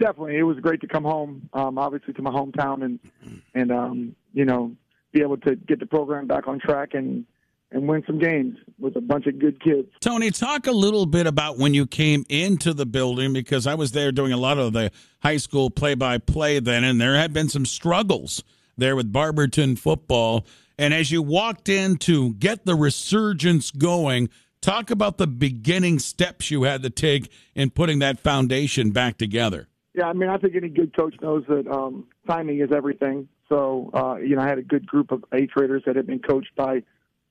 definitely, it was great to come home. Um, obviously, to my hometown, and and um, you know, be able to get the program back on track and and win some games with a bunch of good kids. Tony, talk a little bit about when you came into the building because I was there doing a lot of the high school play by play then, and there had been some struggles there with Barberton football. And as you walked in to get the resurgence going, talk about the beginning steps you had to take in putting that foundation back together. Yeah, I mean, I think any good coach knows that um, timing is everything. So, uh, you know, I had a good group of eighth graders that had been coached by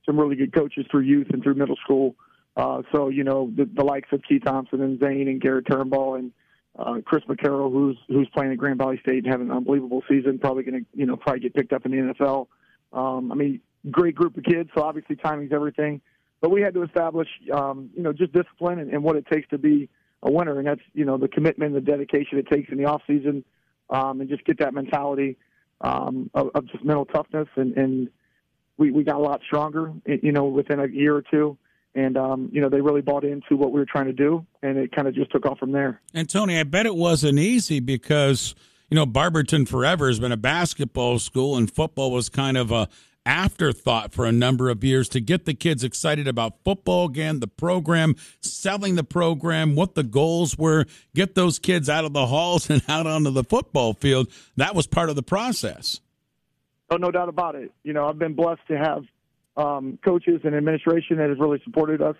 some really good coaches through youth and through middle school. Uh, so, you know, the, the likes of Keith Thompson and Zane and Garrett Turnbull and uh, Chris McCarroll, who's who's playing at Grand Valley State and having an unbelievable season, probably going to, you know, probably get picked up in the NFL. Um, I mean, great group of kids. So obviously, timing's everything. But we had to establish, um, you know, just discipline and, and what it takes to be a winner, and that's you know the commitment, the dedication it takes in the off season, um, and just get that mentality um, of, of just mental toughness, and, and we we got a lot stronger, you know, within a year or two. And um, you know they really bought into what we were trying to do, and it kind of just took off from there. And Tony, I bet it wasn't easy because you know Barberton forever has been a basketball school, and football was kind of a afterthought for a number of years to get the kids excited about football again, the program, selling the program, what the goals were, get those kids out of the halls and out onto the football field. That was part of the process. Oh, no doubt about it. You know, I've been blessed to have um, coaches and administration that has really supported us.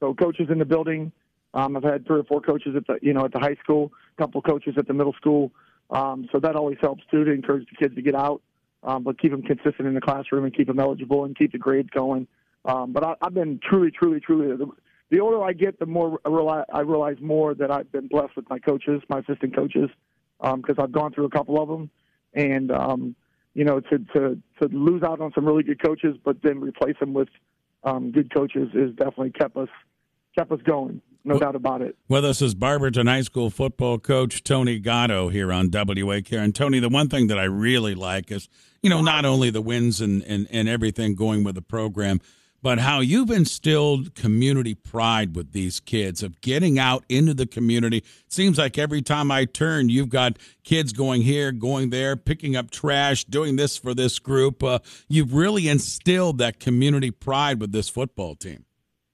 So coaches in the building. Um, I've had three or four coaches at the you know at the high school, a couple coaches at the middle school. Um, so that always helps too to encourage the kids to get out um, but keep them consistent in the classroom and keep them eligible and keep the grades going. Um, but I, I've been truly, truly, truly. The, the older I get, the more I realize, I realize more that I've been blessed with my coaches, my assistant coaches, because um, I've gone through a couple of them, and um, you know, to to to lose out on some really good coaches, but then replace them with um, good coaches is definitely kept us kept us going no doubt about it. Well, this is Barberton High School football coach Tony Gatto here on WAKR. And Tony, the one thing that I really like is, you know, not only the wins and, and, and everything going with the program, but how you've instilled community pride with these kids of getting out into the community. Seems like every time I turn, you've got kids going here, going there, picking up trash, doing this for this group. Uh, you've really instilled that community pride with this football team.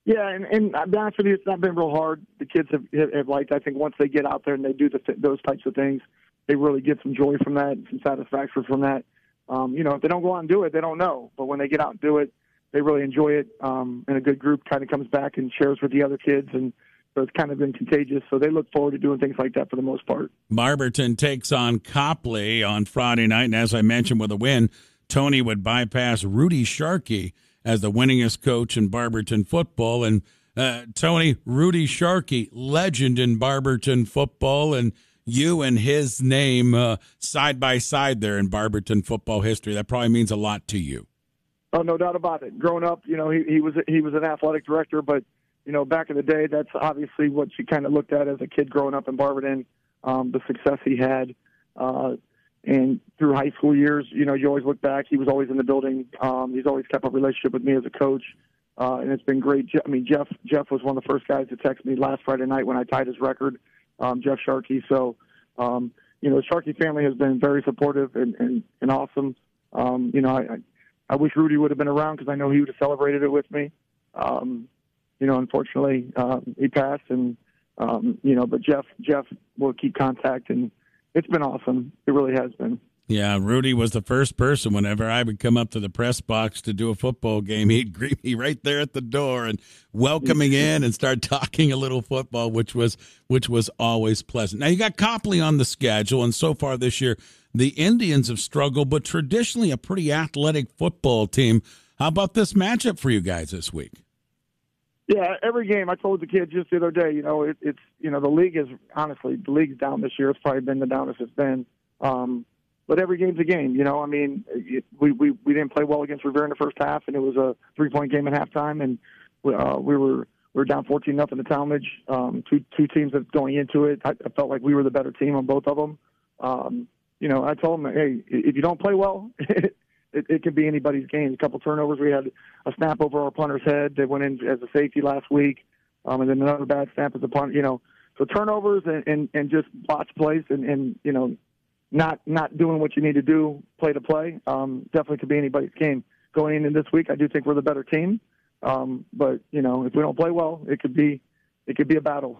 Yeah, and, and I'll be honest with you, it's not been real hard. The kids have, have liked. I think once they get out there and they do the, those types of things, they really get some joy from that, some satisfaction from that. Um, you know, if they don't go out and do it, they don't know. But when they get out and do it, they really enjoy it. Um, and a good group kind of comes back and shares with the other kids, and so it's kind of been contagious. So they look forward to doing things like that for the most part. Barberton takes on Copley on Friday night, and as I mentioned, with a win, Tony would bypass Rudy Sharkey as the winningest coach in Barberton football. And uh, Tony, Rudy Sharkey, legend in Barberton football, and you and his name uh, side by side there in Barberton football history. That probably means a lot to you. Oh, no doubt about it. Growing up, you know, he, he was he was an athletic director, but you know, back in the day, that's obviously what you kind of looked at as a kid growing up in Barberton. Um, the success he had, uh, and through high school years, you know, you always look back. He was always in the building. Um, he's always kept a relationship with me as a coach, uh, and it's been great. I mean, Jeff Jeff was one of the first guys to text me last Friday night when I tied his record. Um, Jeff Sharkey. So, um, you know, the Sharkey family has been very supportive and and, and awesome. Um, you know, I, I wish Rudy would have been around because I know he would have celebrated it with me. Um, you know, unfortunately, um, he passed, and um, you know, but Jeff Jeff will keep contact and it's been awesome. It really has been. Yeah, Rudy was the first person whenever I would come up to the press box to do a football game, he'd greet me right there at the door and welcoming in and start talking a little football, which was which was always pleasant. Now you got Copley on the schedule, and so far this year the Indians have struggled, but traditionally a pretty athletic football team. How about this matchup for you guys this week? Yeah, every game. I told the kids just the other day. You know, it, it's you know the league is honestly the league's down this year. It's probably been the downest it's been. Um, but every game's a game. You know, I mean, it, we we we didn't play well against Revere in the first half, and it was a three point game at halftime, and uh, we were we were down fourteen nothing to Tallmadge. Um, two two teams that going into it, I, I felt like we were the better team on both of them. Um, you know, I told them, hey, if you don't play well, it, it could be anybody's game. A couple turnovers. We had a snap over our punter's head that went in as a safety last week, um, and then another bad snap as a punt. You know, so turnovers and, and, and just botch plays and, and you know not not doing what you need to do play to play um, definitely could be anybody's game going into this week. I do think we're the better team, um, but you know if we don't play well, it could be it could be a battle